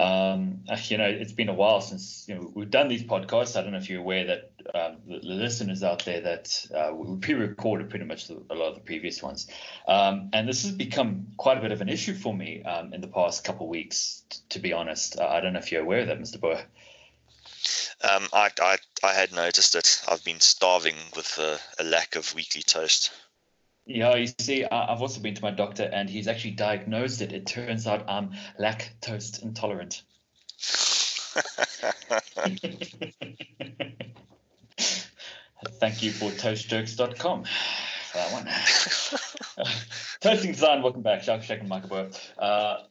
Um, you know, it's been a while since you know we've done these podcasts. I don't know if you're aware that um, the, listeners out there that uh, we pre-recorded pretty much the, a lot of the previous ones, um, and this has become quite a bit of an issue for me um, in the past couple of weeks. T- to be honest, uh, I don't know if you're aware of that, Mr. Boer. Um, I, I I had noticed it. I've been starving with a, a lack of weekly toast. Yeah, you see, I've also been to my doctor and he's actually diagnosed it. It turns out I'm lactose intolerant. Thank you for toastjokes.com for that one. Toasting Design, welcome back. Jacques Sheck and Michael Uh,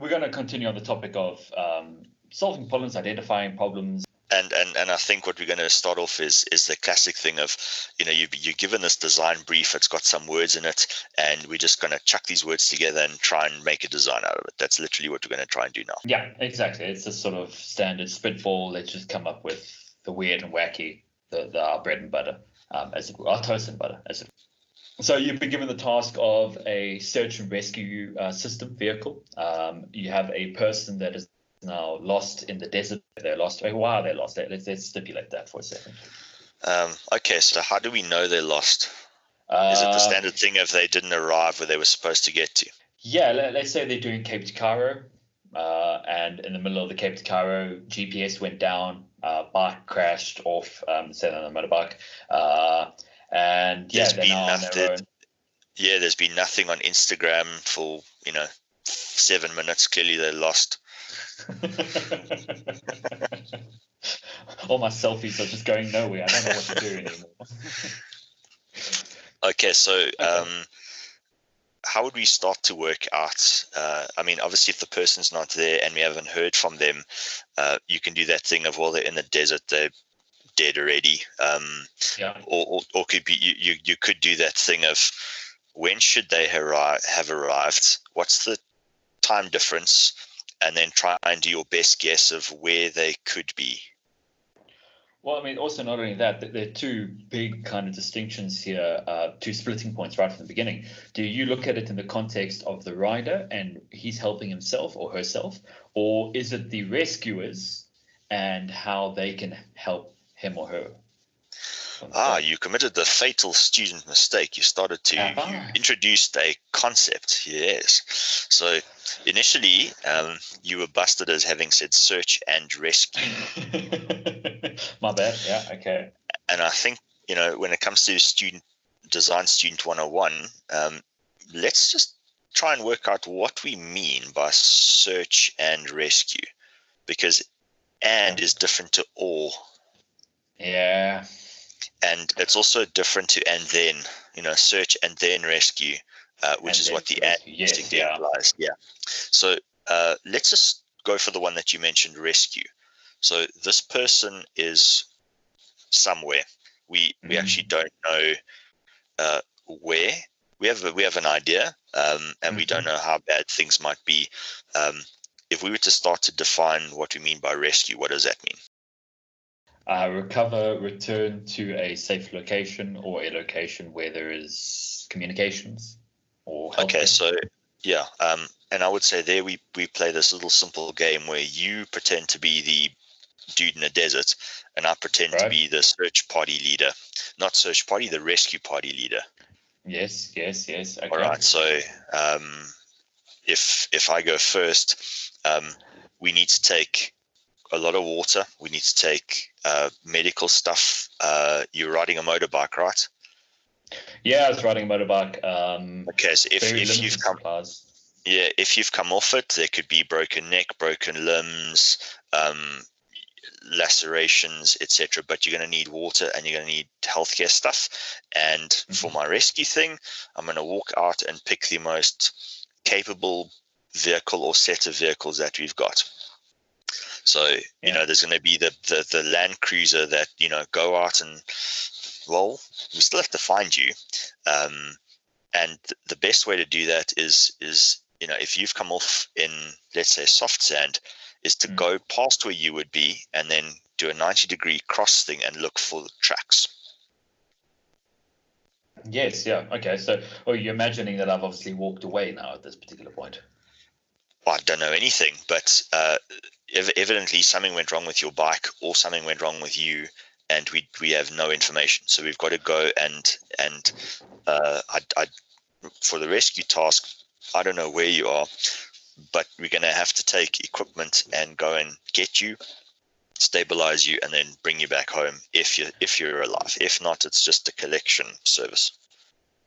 we're going to continue on the topic of um, solving problems, identifying problems, and and and I think what we're going to start off is is the classic thing of, you know, you you're given this design brief. It's got some words in it, and we're just going to chuck these words together and try and make a design out of it. That's literally what we're going to try and do now. Yeah, exactly. It's a sort of standard spitball. Let's just come up with the weird and wacky, the, the our bread and butter, um, as it our toast and butter, as it. So you've been given the task of a search and rescue uh, system vehicle. Um, you have a person that is now lost in the desert. They're lost. Why are they lost? Let's, let's stipulate that for a second. Um, okay, so how do we know they're lost? Uh, Is it the uh, standard thing if they didn't arrive where they were supposed to get to? Yeah, let, us say they're doing Cape to Cairo, uh, and in the middle of the Cape to Cairo, GPS went down, uh, bike crashed off, um, say on a motorbike, uh, and yeah, there's been nothing. Yeah, there's been nothing on Instagram for you know seven minutes. Clearly, they're lost. All my selfies are just going nowhere. I don't know what to do anymore. okay, so um, how would we start to work out? Uh, I mean, obviously, if the person's not there and we haven't heard from them, uh, you can do that thing of well, they're in the desert, they're dead already. Um, yeah. Or, or, or could be you, you, you could do that thing of when should they have arrived? What's the time difference? And then try and do your best guess of where they could be. Well, I mean, also not only that, there are two big kind of distinctions here, uh, two splitting points right from the beginning. Do you look at it in the context of the rider and he's helping himself or herself, or is it the rescuers and how they can help him or her? Ah, you committed the fatal student mistake. You started to uh-huh. you introduced a concept. Yes. So initially, um, you were busted as having said search and rescue. My bad. Yeah. Okay. And I think you know when it comes to student design, student 101, um, let's just try and work out what we mean by search and rescue, because and is different to all. Yeah and it's also different to and then you know search and then rescue uh, which and is what the and yes, yeah. implies yeah so uh, let's just go for the one that you mentioned rescue so this person is somewhere we mm-hmm. we actually don't know uh, where we have a, we have an idea um, and mm-hmm. we don't mm-hmm. know how bad things might be um, if we were to start to define what we mean by rescue what does that mean uh, recover, return to a safe location or a location where there is communications or okay so yeah um, and i would say there we we play this little simple game where you pretend to be the dude in the desert and i pretend right. to be the search party leader not search party the rescue party leader yes yes yes okay. all right so um, if if i go first um, we need to take a lot of water. We need to take uh, medical stuff. Uh, you're riding a motorbike, right? Yeah, I was riding a motorbike. Um, okay, so if, if you've come, supplies. yeah, if you've come off it, there could be broken neck, broken limbs, um, lacerations, etc. But you're going to need water and you're going to need healthcare stuff. And mm-hmm. for my rescue thing, I'm going to walk out and pick the most capable vehicle or set of vehicles that we've got. So yeah. you know, there's going to be the, the the Land Cruiser that you know go out and well, we still have to find you. Um, and the best way to do that is is you know if you've come off in let's say soft sand, is to mm. go past where you would be and then do a 90 degree cross thing and look for the tracks. Yes, yeah. Okay. So, oh, you're imagining that I've obviously walked away now at this particular point. Well, I don't know anything, but uh, ev- evidently something went wrong with your bike or something went wrong with you, and we we have no information. So we've got to go and and uh, I, I for the rescue task. I don't know where you are, but we're going to have to take equipment and go and get you, stabilize you, and then bring you back home if you if you're alive. If not, it's just a collection service.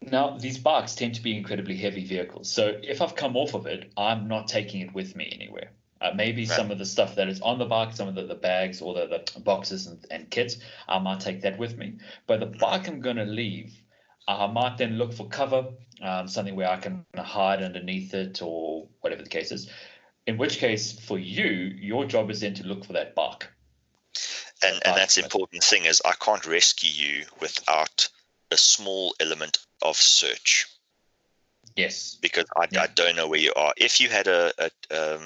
Now, these bikes tend to be incredibly heavy vehicles. So if I've come off of it, I'm not taking it with me anywhere. Uh, maybe right. some of the stuff that is on the bike, some of the, the bags or the, the boxes and, and kits, I might take that with me. But the bike I'm going to leave, I might then look for cover, um, something where I can hide underneath it or whatever the case is. In which case, for you, your job is then to look for that bike. And, and that's the important thing is I can't rescue you without a small element of search. Yes. Because I, yeah. I don't know where you are. If you had a, a, um,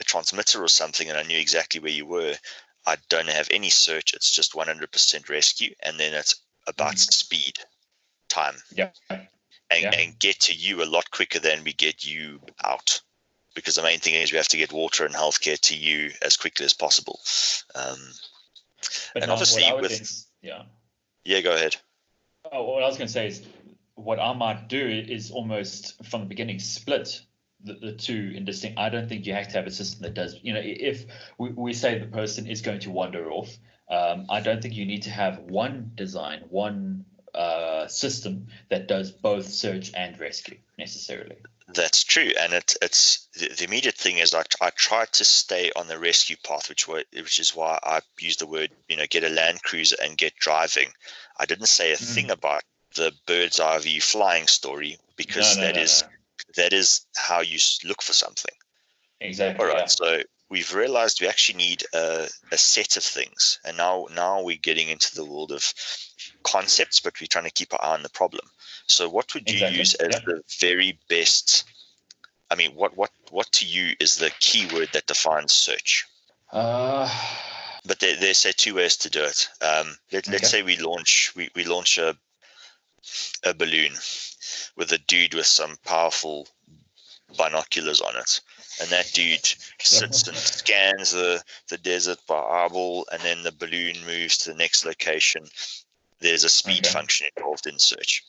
a transmitter or something and I knew exactly where you were, I don't have any search. It's just 100% rescue. And then it's about mm. speed, time. Yeah. And, yeah. and get to you a lot quicker than we get you out. Because the main thing is we have to get water and healthcare to you as quickly as possible. Um, and obviously, with. Think, yeah. Yeah, go ahead. Oh, what I was going to say is what I might do is almost from the beginning split the, the two in distinct. I don't think you have to have a system that does, you know, if we, we say the person is going to wander off, um, I don't think you need to have one design, one uh, system that does both search and rescue necessarily. That's true, and it, it's the, the, immediate thing is I, I try to stay on the rescue path, which were, which is why I use the word you know get a Land Cruiser and get driving. I didn't say a mm. thing about the bird's eye view flying story because no, no, that no, is that is how you look for something. Exactly. All right. Yeah. So we've realized we actually need a, a set of things, and now now we're getting into the world of concepts, but we're trying to keep our eye on the problem. So what would you exactly. use as yeah. the very best? I mean, what what what to you is the keyword that defines search? Uh, but there, there's say two ways to do it. Um, let, us say we launch we, we launch a a balloon with a dude with some powerful binoculars on it. And that dude sits and scans the, the desert by eyeball, and then the balloon moves to the next location. There's a speed okay. function involved in search.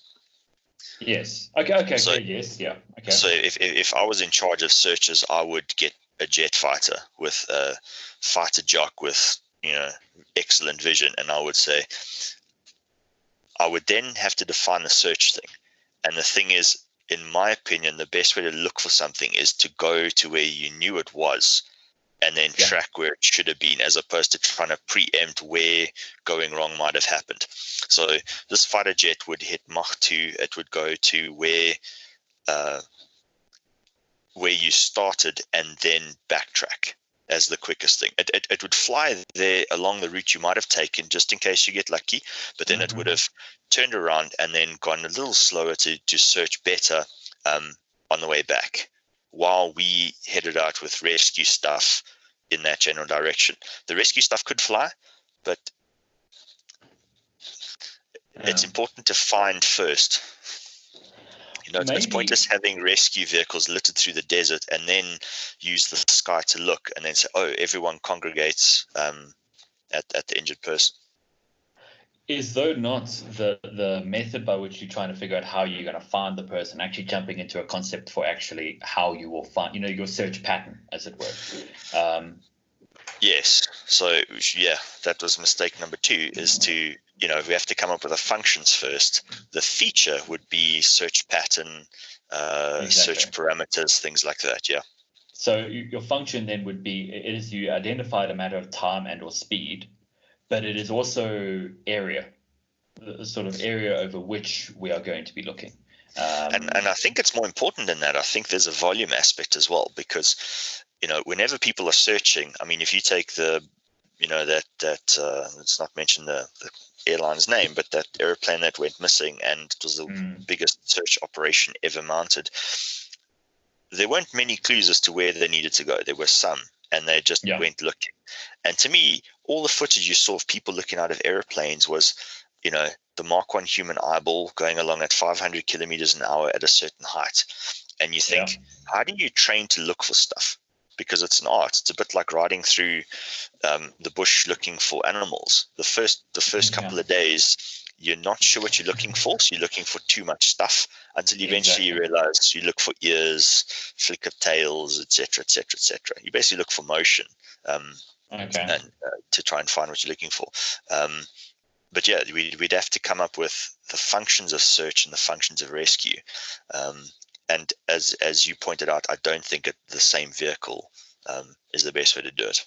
Yes. Okay. Okay. So, okay. Yes. Yeah. Okay. So if, if I was in charge of searches, I would get a jet fighter with a fighter jock with you know excellent vision, and I would say, I would then have to define the search thing. And the thing is, in my opinion, the best way to look for something is to go to where you knew it was and then yeah. track where it should have been as opposed to trying to preempt where going wrong might have happened. So this fighter jet would hit Mach 2, it would go to where uh, where you started and then backtrack as the quickest thing. It, it, it would fly there along the route you might have taken just in case you get lucky, but then mm-hmm. it would have turned around and then gone a little slower to, to search better um, on the way back while we headed out with rescue stuff in that general direction. The rescue stuff could fly, but yeah. it's important to find first you know, Maybe. it's pointless having rescue vehicles littered through the desert and then use the sky to look and then say, oh, everyone congregates um, at, at the injured person. Is though not the the method by which you're trying to figure out how you're going to find the person actually jumping into a concept for actually how you will find, you know, your search pattern, as it were. Um, yes. So yeah, that was mistake number two is to you know, we have to come up with the functions first. The feature would be search pattern, uh, exactly. search parameters, things like that. Yeah. So your function then would be it is you identified a matter of time and or speed, but it is also area, the sort of area over which we are going to be looking. Um, and and I think it's more important than that. I think there's a volume aspect as well because you know whenever people are searching, I mean, if you take the you know that that uh, let's not mention the, the airline's name, but that airplane that went missing and it was the mm. biggest search operation ever mounted. There weren't many clues as to where they needed to go. There were some, and they just yeah. went looking. And to me, all the footage you saw of people looking out of airplanes was, you know, the Mark One human eyeball going along at 500 kilometers an hour at a certain height. and you think, yeah. how do you train to look for stuff? Because it's an art. It's a bit like riding through um, the bush looking for animals. The first the first couple yeah. of days, you're not sure what you're looking for, so you're looking for too much stuff until eventually exactly. you realize you look for ears, flick of tails, etc., etc., etc. You basically look for motion, um, okay. and uh, to try and find what you're looking for. Um, but yeah, we, would have to come up with the functions of search and the functions of rescue. Um, and as as you pointed out, I don't think it, the same vehicle um, is the best way to do it.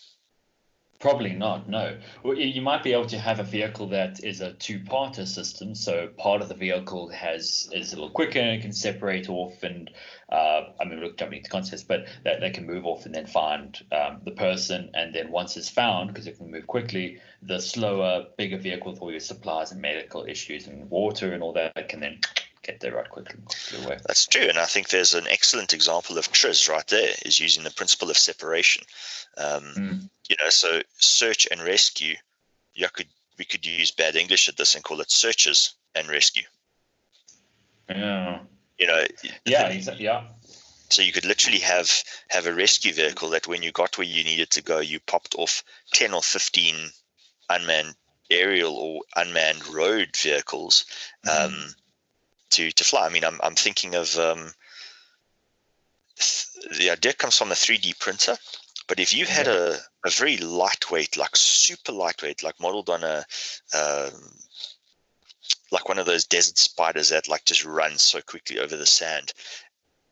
Probably not. No. You might be able to have a vehicle that is a two-parter system. So part of the vehicle has is a little quicker and can separate off, and uh, I mean, look, jumping into context, but that they can move off and then find um, the person, and then once it's found, because it can move quickly, the slower, bigger vehicle with all your supplies and medical issues and water and all that can then there right quickly, quickly away. That's true, and I think there's an excellent example of TRIZ right there is using the principle of separation. Um, mm. You know, so search and rescue. You could we could use bad English at this and call it searches and rescue. Yeah. You know. Yeah. Exactly. Yeah. So you could literally have have a rescue vehicle that when you got where you needed to go, you popped off ten or fifteen unmanned aerial or unmanned road vehicles. Mm. To to fly. I mean, I'm I'm thinking of um, th- the idea comes from a 3D printer, but if you had a, a very lightweight, like super lightweight, like modeled on a um, like one of those desert spiders that like just runs so quickly over the sand,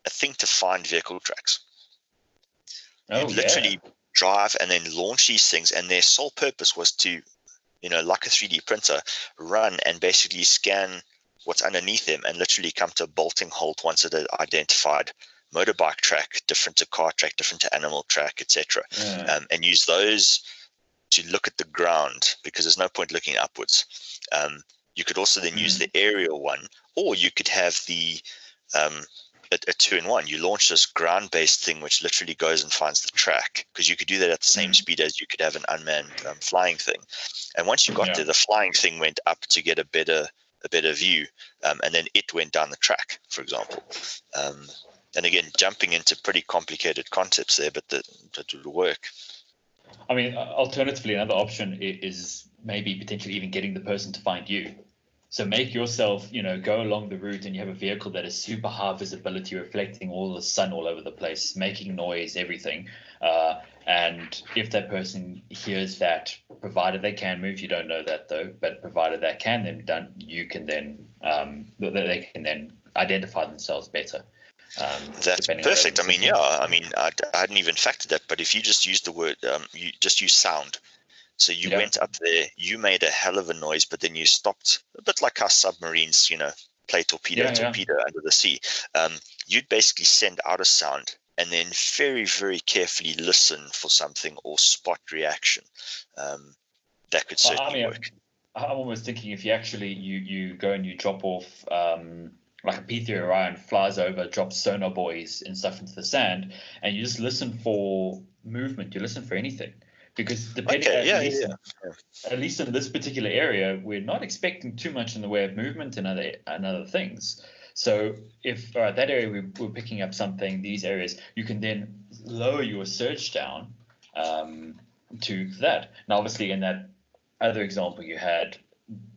a thing to find vehicle tracks. Oh, You'd literally yeah. drive and then launch these things, and their sole purpose was to, you know, like a 3D printer, run and basically scan what's underneath them and literally come to a bolting halt once it identified motorbike track different to car track different to animal track etc yeah. um, and use those to look at the ground because there's no point looking upwards um, you could also then mm. use the aerial one or you could have the um, a, a, two in one you launch this ground based thing which literally goes and finds the track because you could do that at the same mm. speed as you could have an unmanned um, flying thing and once you got yeah. there the flying thing went up to get a better a better view, um, and then it went down the track, for example. Um, and again, jumping into pretty complicated concepts there, but that, would work. I mean, alternatively, another option is maybe potentially even getting the person to find you. So make yourself, you know, go along the route and you have a vehicle that is super high visibility, reflecting all the sun all over the place, making noise, everything. Uh, and if that person hears that, provided they can move, you don't know that though, but provided they can then done, you can then um, they can then identify themselves better. Um, That's perfect. I mean, yeah. I mean, I, I, hadn't even factored that, but if you just use the word, um, you just use sound. So you yeah. went up there, you made a hell of a noise, but then you stopped, a bit like our submarines, you know, play torpedo, yeah, torpedo yeah. under the sea. Um, you'd basically send out a sound and then very, very carefully listen for something or spot reaction. Um, that could certainly I mean, work. I'm almost thinking if you actually you you go and you drop off um, like a P3 Orion flies over, drops sonar buoys and stuff into the sand, and you just listen for movement. You listen for anything because depending okay, yeah, at, least, yeah. at least in this particular area, we're not expecting too much in the way of movement and other and other things. So if that area we, we're picking up something, these areas, you can then lower your search down um, to that. Now, obviously, in that other example you had,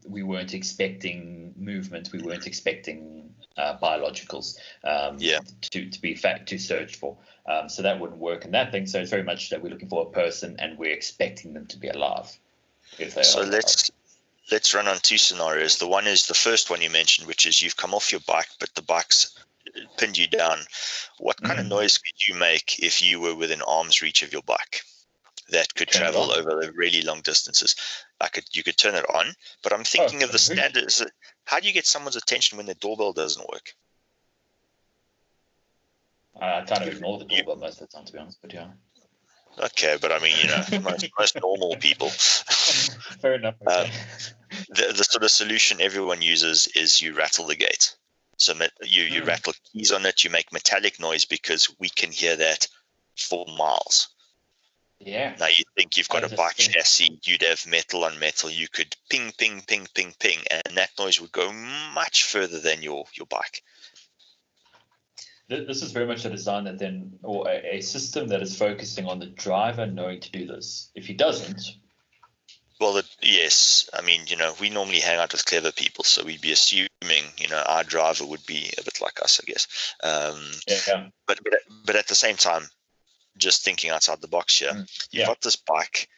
we weren't expecting movement. We weren't expecting uh, biologicals um, yeah. to, to be fact to search for. Um, so that wouldn't work in that thing. So it's very much that we're looking for a person and we're expecting them to be alive. so let's let's run on two scenarios. The one is the first one you mentioned, which is you've come off your bike, but the bike's pinned you down. What kind mm. of noise could you make if you were within arm's reach of your bike that could turn travel over the really long distances? I could you could turn it on, but I'm thinking oh, of the standards. How do you get someone's attention when the doorbell doesn't work? I kind of ignore the doorbell most of the time, to be honest. But yeah. Okay, but I mean, you know, most, most normal people. Fair enough. Okay. Um, the, the sort of solution everyone uses is you rattle the gate. So you, you mm. rattle keys on it, you make metallic noise because we can hear that for miles. Yeah. Now you think you've got a bike chassis, you'd have metal on metal, you could ping, ping, ping, ping, ping, and that noise would go much further than your, your bike. This is very much a design that then, or a, a, system that is focusing on the driver knowing to do this. If he doesn't, well, yes. I mean, you know, we normally hang out with clever people, so we'd be assuming, you know, our driver would be a bit like us, I guess. Um, yeah. But but but at the same time, just thinking outside the box here, mm, yeah. you've got this bike.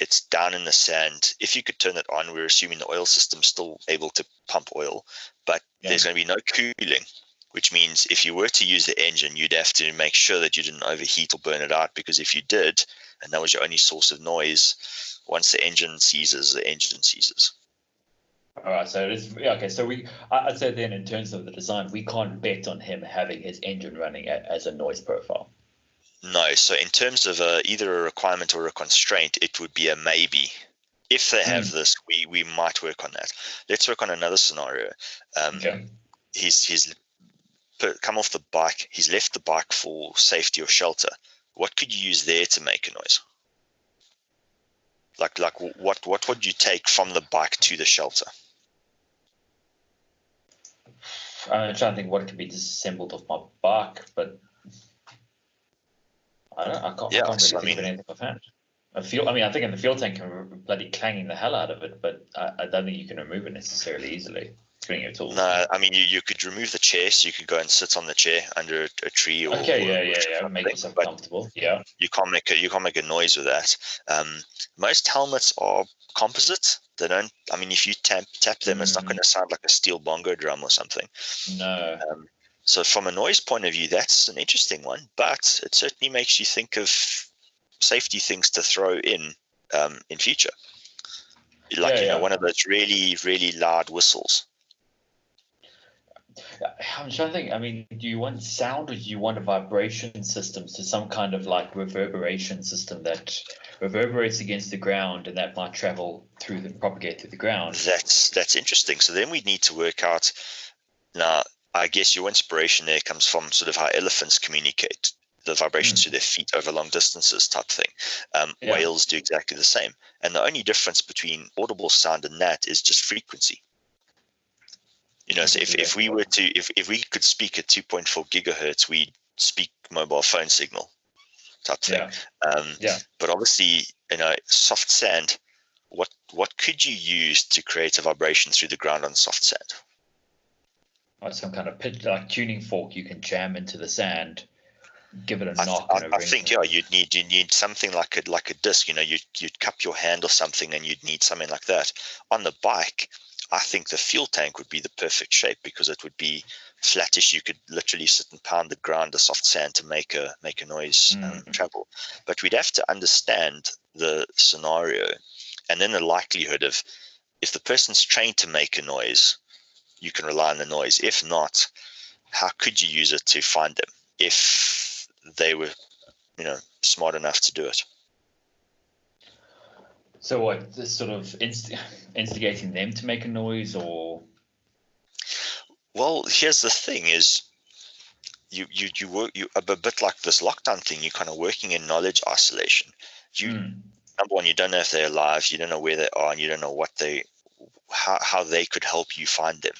It's down in the sand. If you could turn it on, we're assuming the oil system's still able to pump oil, but yeah. there's going to be no cooling which means if you were to use the engine, you'd have to make sure that you didn't overheat or burn it out because if you did, and that was your only source of noise, once the engine ceases, the engine ceases. All right, so it is okay. So we, I'd say then, in terms of the design, we can't bet on him having his engine running as a noise profile. No, so in terms of a, either a requirement or a constraint, it would be a maybe. If they have mm. this, we we might work on that. Let's work on another scenario. Um, okay. He's he's come off the bike. He's left the bike for safety or shelter. What could you use there to make a noise? Like like what what would you take from the bike to the shelter? I'm trying to think what could be disassembled off my bike, but I don't. I can't. Yeah, I can't really I mean, anything offhand. I feel. I mean, I think in the fuel tank can bloody clanging the hell out of it, but I, I don't think you can remove it necessarily easily. No, I mean you, you could remove the chair, so you could go and sit on the chair under a, tree. Or, okay, yeah, or yeah, yeah, make yourself comfortable. Yeah, you can't make a you can't make a noise with that. Um, most helmets are composite. They don't. I mean, if you tap tap them, mm. it's not mm. going to sound like a steel bongo drum or something. No. Um, so from a noise point of view, that's an interesting one, but it certainly makes you think of safety things to throw in um, in future. Like yeah, you know, one of those really really loud whistles. I'm trying to think. I mean, do you want sound or do you want a vibration system? So some kind of like reverberation system that reverberates against the ground and that might travel through the propagate through the ground. That's that's interesting. So then we need to work out. Now, I guess your inspiration there comes from sort of how elephants communicate the vibrations mm. through their feet over long distances type thing. Um, yeah. Whales do exactly the same. And the only difference between audible sound and that is just frequency. You know, so if, if we were to if, if we could speak at 2.4 gigahertz, we'd speak mobile phone signal type thing. Yeah. Um, yeah. But obviously, you know, soft sand. What what could you use to create a vibration through the ground on soft sand? Like some kind of pitch, like tuning fork you can jam into the sand, give it a knock. I, I, I think yeah, you'd need you need something like a like a disc. You know, you'd you'd cup your hand or something, and you'd need something like that on the bike. I think the fuel tank would be the perfect shape because it would be flattish. You could literally sit and pound the ground, the soft sand, to make a make a noise mm. and travel. But we'd have to understand the scenario, and then the likelihood of if the person's trained to make a noise, you can rely on the noise. If not, how could you use it to find them if they were, you know, smart enough to do it? So what? This sort of inst- instigating them to make a noise, or? Well, here's the thing: is you you you work you a bit like this lockdown thing. You're kind of working in knowledge isolation. You mm. number one, you don't know if they're alive. You don't know where they are, and you don't know what they how how they could help you find them.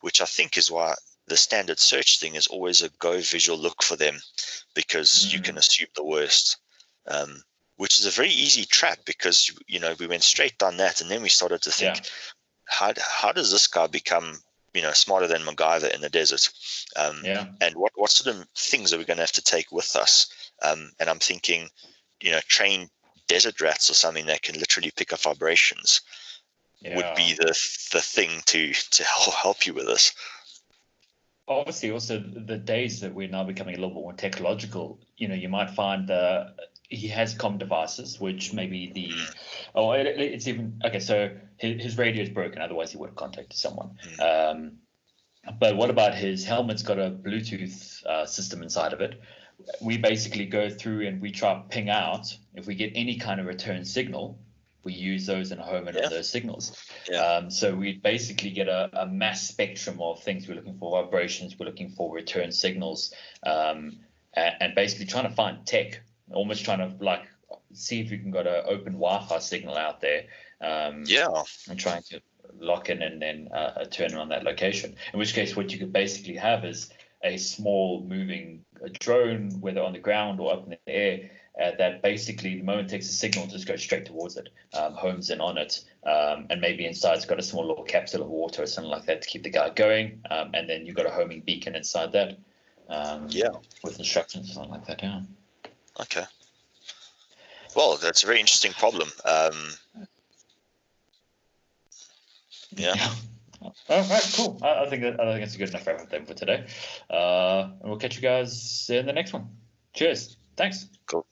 Which I think is why the standard search thing is always a go visual look for them, because mm. you hmm. can assume the worst. Um, which is a very easy trap because you know we went straight down that, and then we started to think, yeah. how how does this guy become you know smarter than MacGyver in the desert? Um, yeah. And what what sort of things are we going to have to take with us? Um, and I'm thinking, you know, train desert rats or something that can literally pick up vibrations yeah. would be the the thing to to help you with this obviously also the days that we're now becoming a little bit more technological you know you might find the he has com devices, which maybe the oh it, it's even okay. So his, his radio is broken, otherwise he would have contacted someone. Mm. Um, but what about his helmet's got a Bluetooth uh, system inside of it? We basically go through and we try ping out. If we get any kind of return signal, we use those in a home and yeah. those signals. Yeah. Um, so we basically get a, a, mass spectrum of things. We're looking for vibrations, we're looking for return signals, um, and, and, basically trying to find tech almost trying to like see if you can get an open Wi-Fi signal out there. Um, yeah. And trying to lock in and then uh, turn on that location. In which case, what you could basically have is a small moving drone, whether on the ground or up in the air, uh, that basically the moment it takes a signal, just goes straight towards it, um, homes in on it, um, and maybe inside it's got a small little capsule of water or something like that to keep the guy going, um, and then you've got a homing beacon inside that. Um, yeah. With instructions or something like that. Yeah. Okay. Well, that's a very interesting problem. Um, yeah. yeah. All right, cool. I, I, think that I think it's a good enough wrap up then for today. Uh, and we'll catch you guys in the next one. Cheers. Thanks. Cool.